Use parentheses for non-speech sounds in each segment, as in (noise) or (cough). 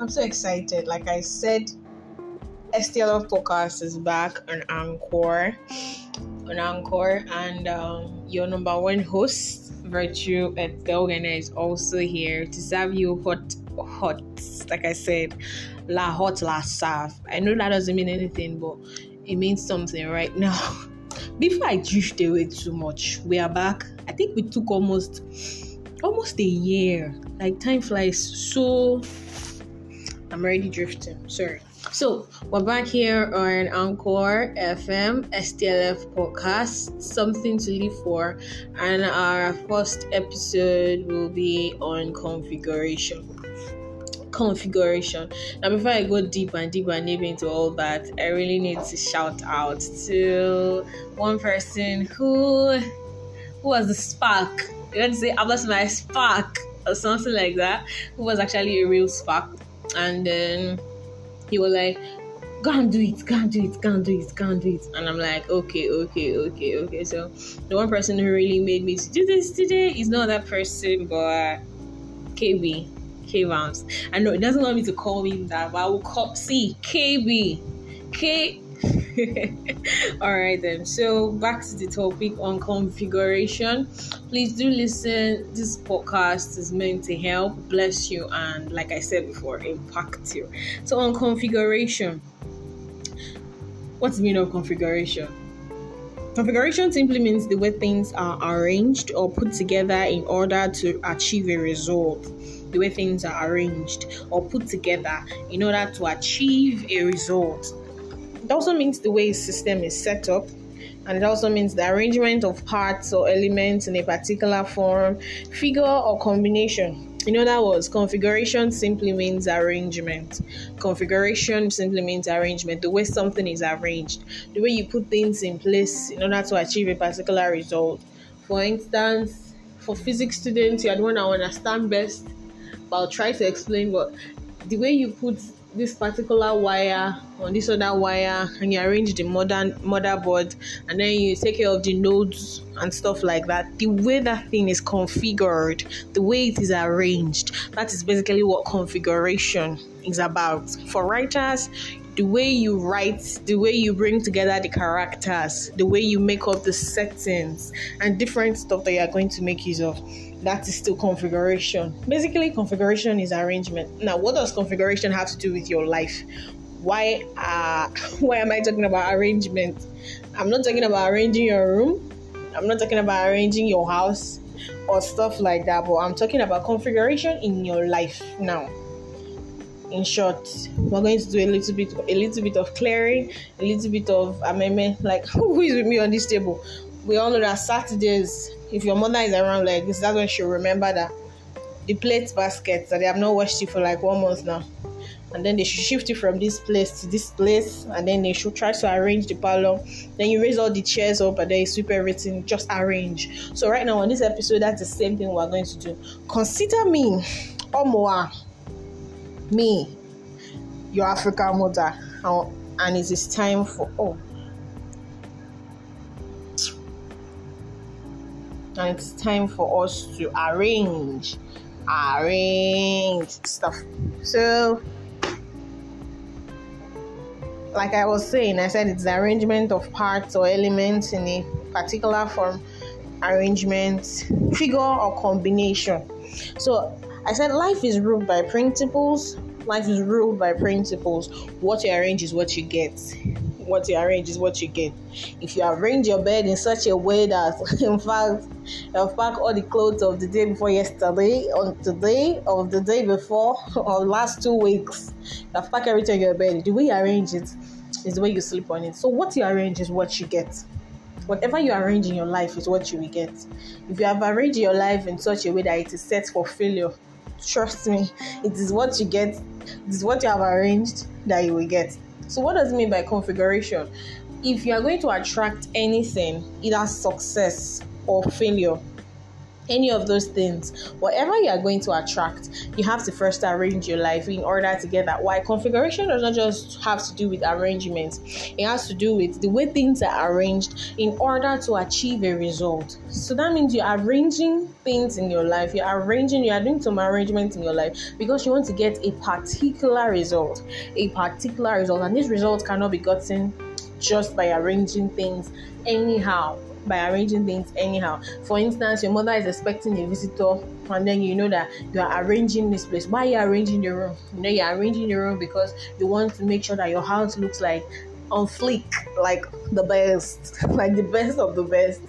I'm so excited. Like I said, STLF podcast is back on Anchor. On Anchor, and um, your number one host, Virtue Ethelgene, is also here to serve you hot, hot. Like I said, la hot, la serve. I know that doesn't mean anything, but it means something right now. (laughs) Before I drift away too much, we are back. I think we took almost almost a year. Like time flies so I'm already drifting. Sorry. So we're back here on Anchor FM STLF podcast, something to live for, and our first episode will be on configuration. Configuration. Now, before I go deep and deep and deep into all that, I really need to shout out to one person who who was the spark. You want to say I was my spark or something like that, who was actually a real spark and then he was like go and do it, go and do it, go and do it, go and do it. And I'm like, okay, okay, okay, okay. So the one person who really made me to do this today is not that person, but KB, K Vams. I know it doesn't want me to call him that, but I will call see KB. K (laughs) All right, then. So, back to the topic on configuration. Please do listen. This podcast is meant to help, bless you, and, like I said before, impact you. So, on configuration, what's the meaning of configuration? Configuration simply means the way things are arranged or put together in order to achieve a result. The way things are arranged or put together in order to achieve a result. It also means the way a system is set up, and it also means the arrangement of parts or elements in a particular form, figure, or combination. In other words, configuration simply means arrangement. Configuration simply means arrangement, the way something is arranged, the way you put things in place in order to achieve a particular result. For instance, for physics students, you are the one I understand best, but I'll try to explain what the way you put this particular wire on this other wire and you arrange the modern motherboard and then you take care of the nodes and stuff like that. The way that thing is configured the way it is arranged that is basically what configuration is about. For writers the way you write, the way you bring together the characters, the way you make up the settings, and different stuff that you are going to make use of that is still configuration. Basically, configuration is arrangement. Now, what does configuration have to do with your life? Why uh (laughs) why am I talking about arrangement? I'm not talking about arranging your room. I'm not talking about arranging your house or stuff like that, but I'm talking about configuration in your life now. In short, we're going to do a little bit a little bit of clearing, a little bit of amendment. Like (laughs) who is with me on this table? We all know that Saturdays if your mother is around like this, that's when she'll remember that the plate baskets that they have not washed it for like one month now. And then they should shift it from this place to this place, and then they should try to arrange the parlor. Then you raise all the chairs up, and then you sweep everything, just arrange. So, right now on this episode, that's the same thing we're going to do. Consider me, Omoa, me, your African mother, and it is time for oh and it's time for us to arrange arrange stuff. So like i was saying i said it's the arrangement of parts or elements in a particular form arrangement figure or combination. So i said life is ruled by principles life is ruled by principles what you arrange is what you get what you arrange is what you get. If you arrange your bed in such a way that, (laughs) in fact, you pack all the clothes of the day before yesterday, on today, of the day before, (laughs) or last two weeks, you have packed everything in your bed. The way you arrange it is the way you sleep on it. So, what you arrange is what you get. Whatever you arrange in your life is what you will get. If you have arranged your life in such a way that it is set for failure, trust me, it is what you get, it is what you have arranged that you will get. So, what does it mean by configuration? If you are going to attract anything, either success or failure, any of those things, whatever you are going to attract, you have to first arrange your life in order to get that. Why? Configuration does not just have to do with arrangements, it has to do with the way things are arranged in order to achieve a result. So that means you're arranging things in your life, you're arranging, you are doing some arrangements in your life because you want to get a particular result, a particular result, and this result cannot be gotten just by arranging things anyhow by arranging things anyhow. For instance, your mother is expecting a visitor, and then you know that you are arranging this place. Why are you arranging the room? You know, you're arranging the room because you want to make sure that your house looks like on fleek, like the best, (laughs) like the best of the best.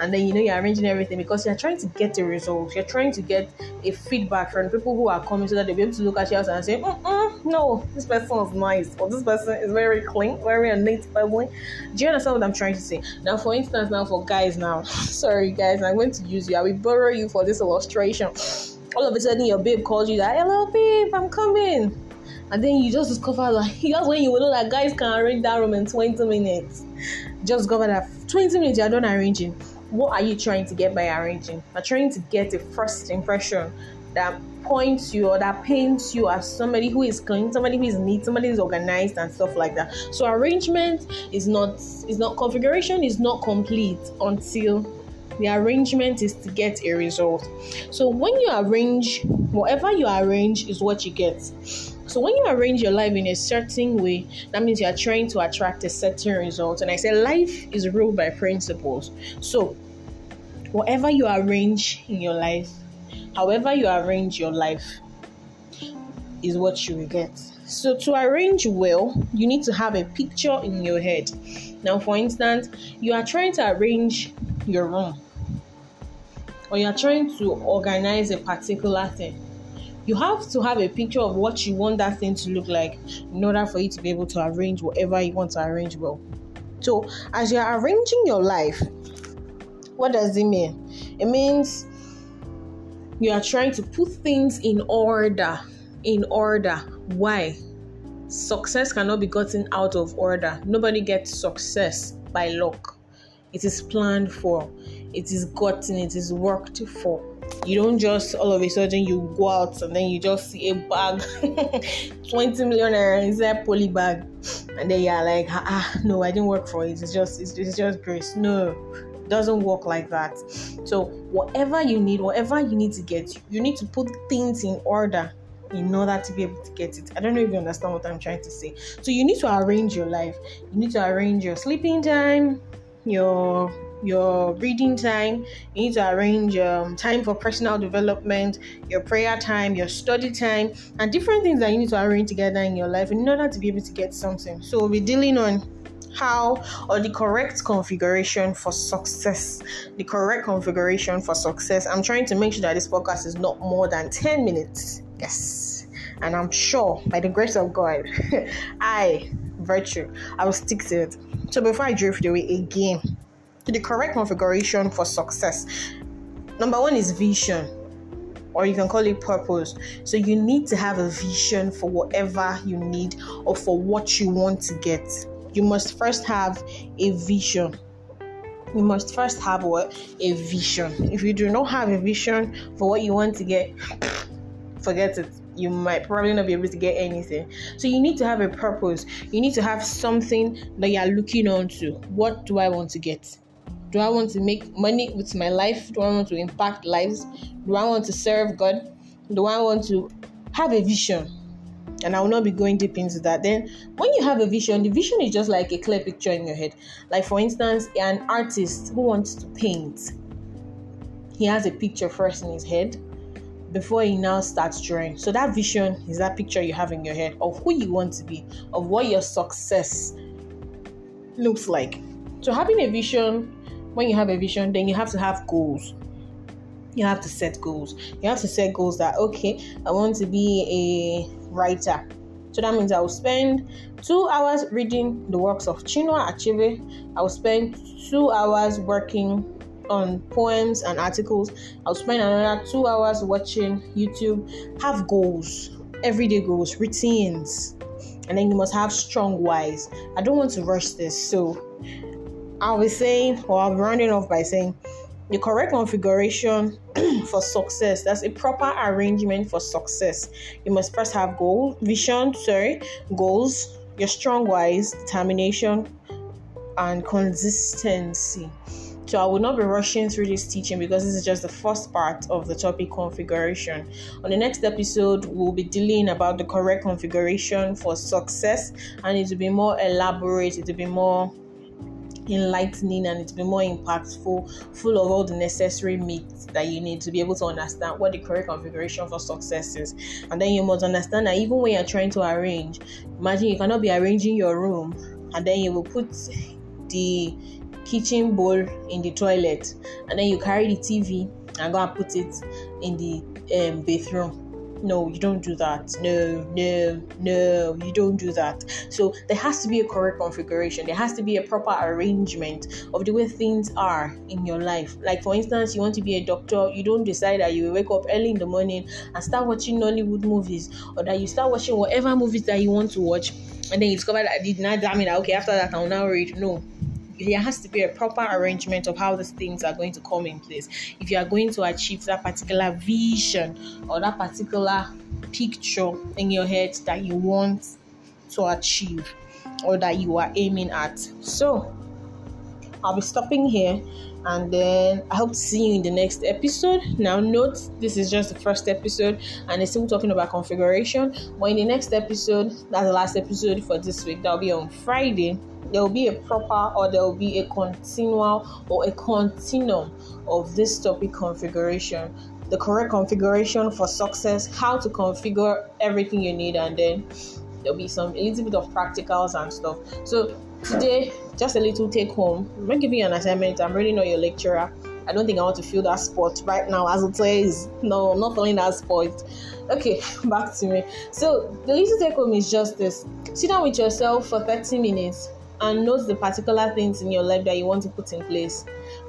And then you know you're arranging everything because you're trying to get a result. You're trying to get a feedback from people who are coming so that they'll be able to look at house and say, no, this person is nice, or this person is very clean, very neat, family. Do you understand what I'm trying to say? Now, for instance, now for guys, now, (laughs) sorry guys, I'm going to use you. I will borrow you for this illustration. All of a sudden, your babe calls you that, hello, babe, I'm coming and then you just discover that (laughs) that's when you know that guys can arrange that room in 20 minutes. Just discover that 20 minutes you're done arranging. What are you trying to get by arranging? You're trying to get a first impression that points you or that paints you as somebody who is clean somebody who is neat somebody who is organized and stuff like that. So arrangement is not is not configuration is not complete until the arrangement is to get a result. So when you arrange whatever you arrange is what you get so when you arrange your life in a certain way, that means you are trying to attract a certain result. And I say life is ruled by principles. So whatever you arrange in your life, however you arrange your life, is what you will get. So to arrange well, you need to have a picture in your head. Now, for instance, you are trying to arrange your room, or you are trying to organize a particular thing you have to have a picture of what you want that thing to look like in order for you to be able to arrange whatever you want to arrange well. So, as you're arranging your life, what does it mean? It means you are trying to put things in order. In order. Why? Success cannot be gotten out of order. Nobody gets success by luck. It is planned for, it is gotten, it is worked for you don't just all of a sudden you go out and then you just see a bag (laughs) 20 million inside poly bag and then you're like ah, ah no i didn't work for it it's just it's, it's just grace no doesn't work like that so whatever you need whatever you need to get you need to put things in order in order to be able to get it. I don't know if you understand what I'm trying to say. So you need to arrange your life. You need to arrange your sleeping time, your your reading time, you need to arrange um, time for personal development, your prayer time, your study time, and different things that you need to arrange together in your life in order to be able to get something. So, we'll be dealing on how or the correct configuration for success. The correct configuration for success. I'm trying to make sure that this podcast is not more than 10 minutes. Yes. And I'm sure by the grace of God, (laughs) I, virtue, I will stick to it. So before I drift away again, the correct configuration for success. Number one is vision, or you can call it purpose. So you need to have a vision for whatever you need or for what you want to get. You must first have a vision. You must first have what? A vision. If you do not have a vision for what you want to get, (sniffs) forget it you might probably not be able to get anything. So you need to have a purpose. You need to have something that you are looking on to. What do I want to get? Do I want to make money with my life? Do I want to impact lives? Do I want to serve God? Do I want to have a vision? And I will not be going deep into that. Then, when you have a vision, the vision is just like a clear picture in your head. Like, for instance, an artist who wants to paint, he has a picture first in his head before he now starts drawing. So, that vision is that picture you have in your head of who you want to be, of what your success looks like. So, having a vision when you have a vision, then you have to have goals. You have to set goals. You have to set goals that, okay, I want to be a writer. So that means I will spend two hours reading the works of Chinua Achebe. I will spend two hours working on poems and articles. I'll spend another two hours watching YouTube. Have goals, everyday goals, routines, and then you must have strong whys. I don't want to rush this, so I'll be saying, or I'll be rounding off by saying, the correct configuration (clears throat) for success. That's a proper arrangement for success. You must first have goal, vision, sorry, goals, your strong whys, determination, and consistency. So I will not be rushing through this teaching because this is just the first part of the topic configuration. On the next episode, we'll be dealing about the correct configuration for success and it will be more elaborate, it will be more enlightening and it will be more impactful, full of all the necessary meat that you need to be able to understand what the correct configuration for success is. And then you must understand that even when you're trying to arrange, imagine you cannot be arranging your room and then you will put the kitchen bowl in the toilet and then you carry the TV and go and put it in the um, bathroom. No, you don't do that. No, no, no, you don't do that. So there has to be a correct configuration. There has to be a proper arrangement of the way things are in your life. Like for instance, you want to be a doctor, you don't decide that you wake up early in the morning and start watching Nollywood movies or that you start watching whatever movies that you want to watch and then you discover that did not damn it okay after that I'll now read. No, there has to be a proper arrangement of how these things are going to come in place. If you are going to achieve that particular vision or that particular picture in your head that you want to achieve or that you are aiming at. So i'll be stopping here and then I hope to see you in the next episode. Now, note this is just the first episode and it's still talking about configuration. But in the next episode, that's the last episode for this week, that'll be on Friday there will be a proper or there will be a continual or a continuum of this topic configuration the correct configuration for success how to configure everything you need and then there'll be some a little bit of practicals and stuff so today just a little take home i'm not giving you an assignment i'm really not your lecturer i don't think i want to fill that spot right now as it is no i'm not filling that spot okay (laughs) back to me so the little take home is just this sit down with yourself for 30 minutes and note the particular things in your life that you want to put in place.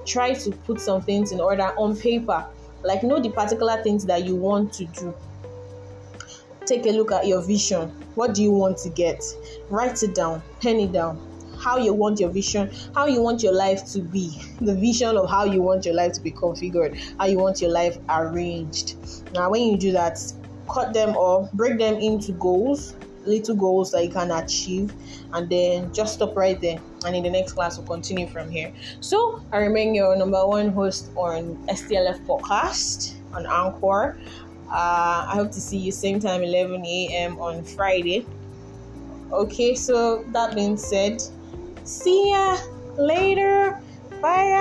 Try to put some things in order on paper. Like, know the particular things that you want to do. Take a look at your vision. What do you want to get? Write it down, pen it down. How you want your vision, how you want your life to be, the vision of how you want your life to be configured, how you want your life arranged. Now, when you do that, cut them or break them into goals little goals that you can achieve and then just stop right there. And in the next class we'll continue from here. So i remain your number one host on stlf podcast on anchor. Uh, i hope to see you same time 11 a.m on friday. Okay so that being said see ya later. Bye